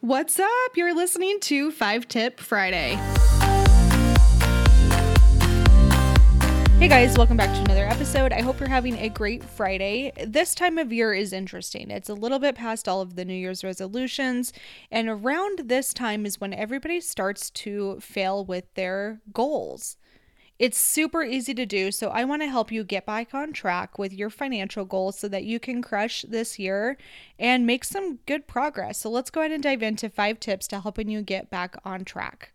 What's up? You're listening to 5 Tip Friday. Hey guys, welcome back to another episode. I hope you're having a great Friday. This time of year is interesting. It's a little bit past all of the New Year's resolutions, and around this time is when everybody starts to fail with their goals. It's super easy to do, so I want to help you get back on track with your financial goals so that you can crush this year and make some good progress. So let's go ahead and dive into five tips to helping you get back on track.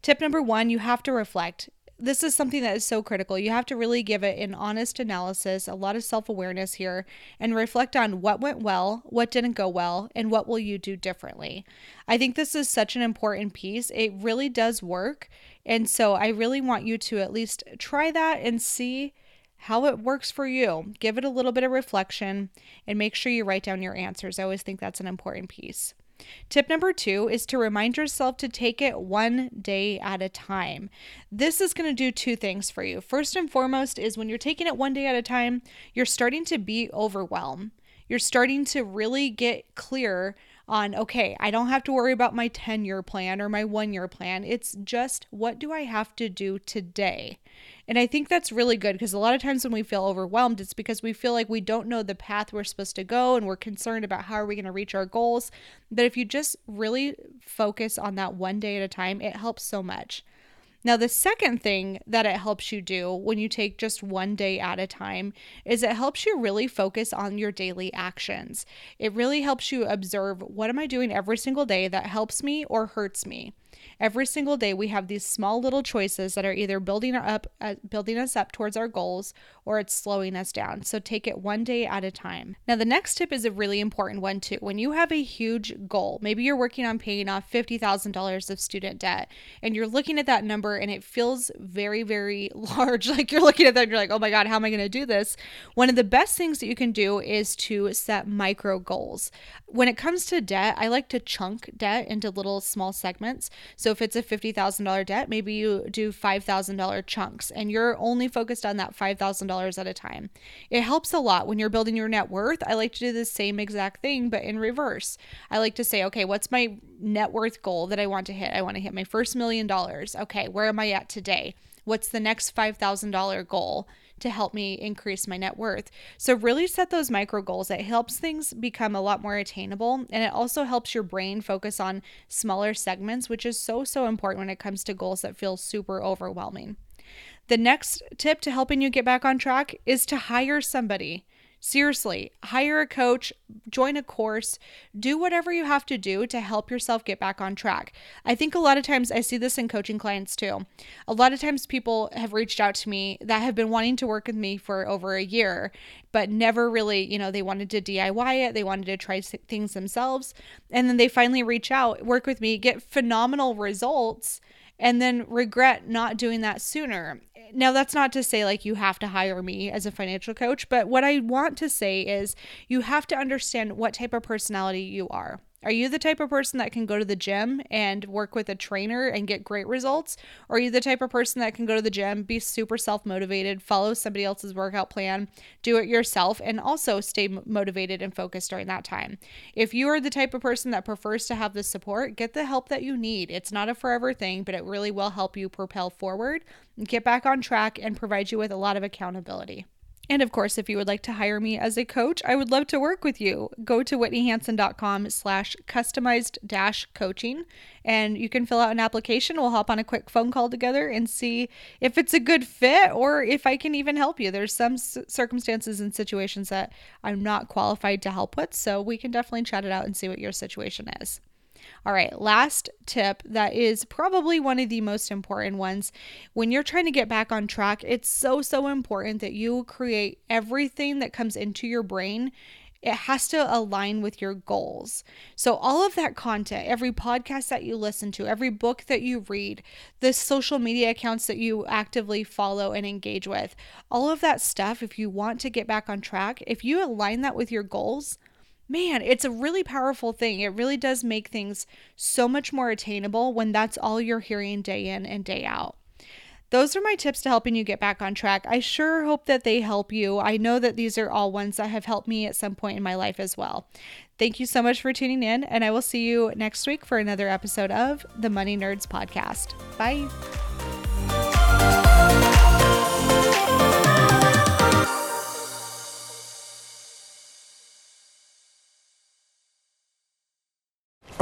Tip number one you have to reflect this is something that is so critical. You have to really give it an honest analysis, a lot of self awareness here, and reflect on what went well, what didn't go well, and what will you do differently. I think this is such an important piece. It really does work. And so I really want you to at least try that and see how it works for you. Give it a little bit of reflection and make sure you write down your answers. I always think that's an important piece. Tip number two is to remind yourself to take it one day at a time. This is going to do two things for you. First and foremost, is when you're taking it one day at a time, you're starting to be overwhelmed. You're starting to really get clear on, okay, I don't have to worry about my 10 year plan or my one year plan. It's just what do I have to do today? And I think that's really good because a lot of times when we feel overwhelmed, it's because we feel like we don't know the path we're supposed to go and we're concerned about how are we going to reach our goals. But if you just really focus on that one day at a time, it helps so much. Now, the second thing that it helps you do when you take just one day at a time is it helps you really focus on your daily actions. It really helps you observe what am I doing every single day that helps me or hurts me. Every single day we have these small little choices that are either building up uh, building us up towards our goals or it's slowing us down. So take it one day at a time. Now the next tip is a really important one too. When you have a huge goal, maybe you're working on paying off $50,000 of student debt and you're looking at that number and it feels very very large like you're looking at that and you're like, "Oh my god, how am I going to do this?" One of the best things that you can do is to set micro goals. When it comes to debt, I like to chunk debt into little small segments. So if it's a $50,000 debt, maybe you do $5,000 chunks and you're only focused on that $5,000 at a time. It helps a lot when you're building your net worth. I like to do the same exact thing, but in reverse. I like to say, okay, what's my net worth goal that I want to hit? I want to hit my first million dollars. Okay, where am I at today? What's the next $5,000 goal? to help me increase my net worth. So, really set those micro goals. It helps things become a lot more attainable and it also helps your brain focus on smaller segments, which is so, so important when it comes to goals that feel super overwhelming. The next tip to helping you get back on track is to hire somebody. Seriously, hire a coach, join a course, do whatever you have to do to help yourself get back on track. I think a lot of times I see this in coaching clients too. A lot of times people have reached out to me that have been wanting to work with me for over a year, but never really, you know, they wanted to DIY it, they wanted to try things themselves, and then they finally reach out, work with me, get phenomenal results and then regret not doing that sooner. Now, that's not to say like you have to hire me as a financial coach, but what I want to say is you have to understand what type of personality you are. Are you the type of person that can go to the gym and work with a trainer and get great results? Or are you the type of person that can go to the gym, be super self motivated, follow somebody else's workout plan, do it yourself, and also stay motivated and focused during that time? If you are the type of person that prefers to have the support, get the help that you need. It's not a forever thing, but it really will help you propel forward, get back on track, and provide you with a lot of accountability. And of course, if you would like to hire me as a coach, I would love to work with you. Go to whitneyhansen.com slash customized dash coaching and you can fill out an application. We'll hop on a quick phone call together and see if it's a good fit or if I can even help you. There's some circumstances and situations that I'm not qualified to help with, so we can definitely chat it out and see what your situation is. All right, last tip that is probably one of the most important ones. When you're trying to get back on track, it's so, so important that you create everything that comes into your brain it has to align with your goals. So, all of that content, every podcast that you listen to, every book that you read, the social media accounts that you actively follow and engage with, all of that stuff, if you want to get back on track, if you align that with your goals, man, it's a really powerful thing. It really does make things so much more attainable when that's all you're hearing day in and day out. Those are my tips to helping you get back on track. I sure hope that they help you. I know that these are all ones that have helped me at some point in my life as well. Thank you so much for tuning in, and I will see you next week for another episode of the Money Nerds Podcast. Bye.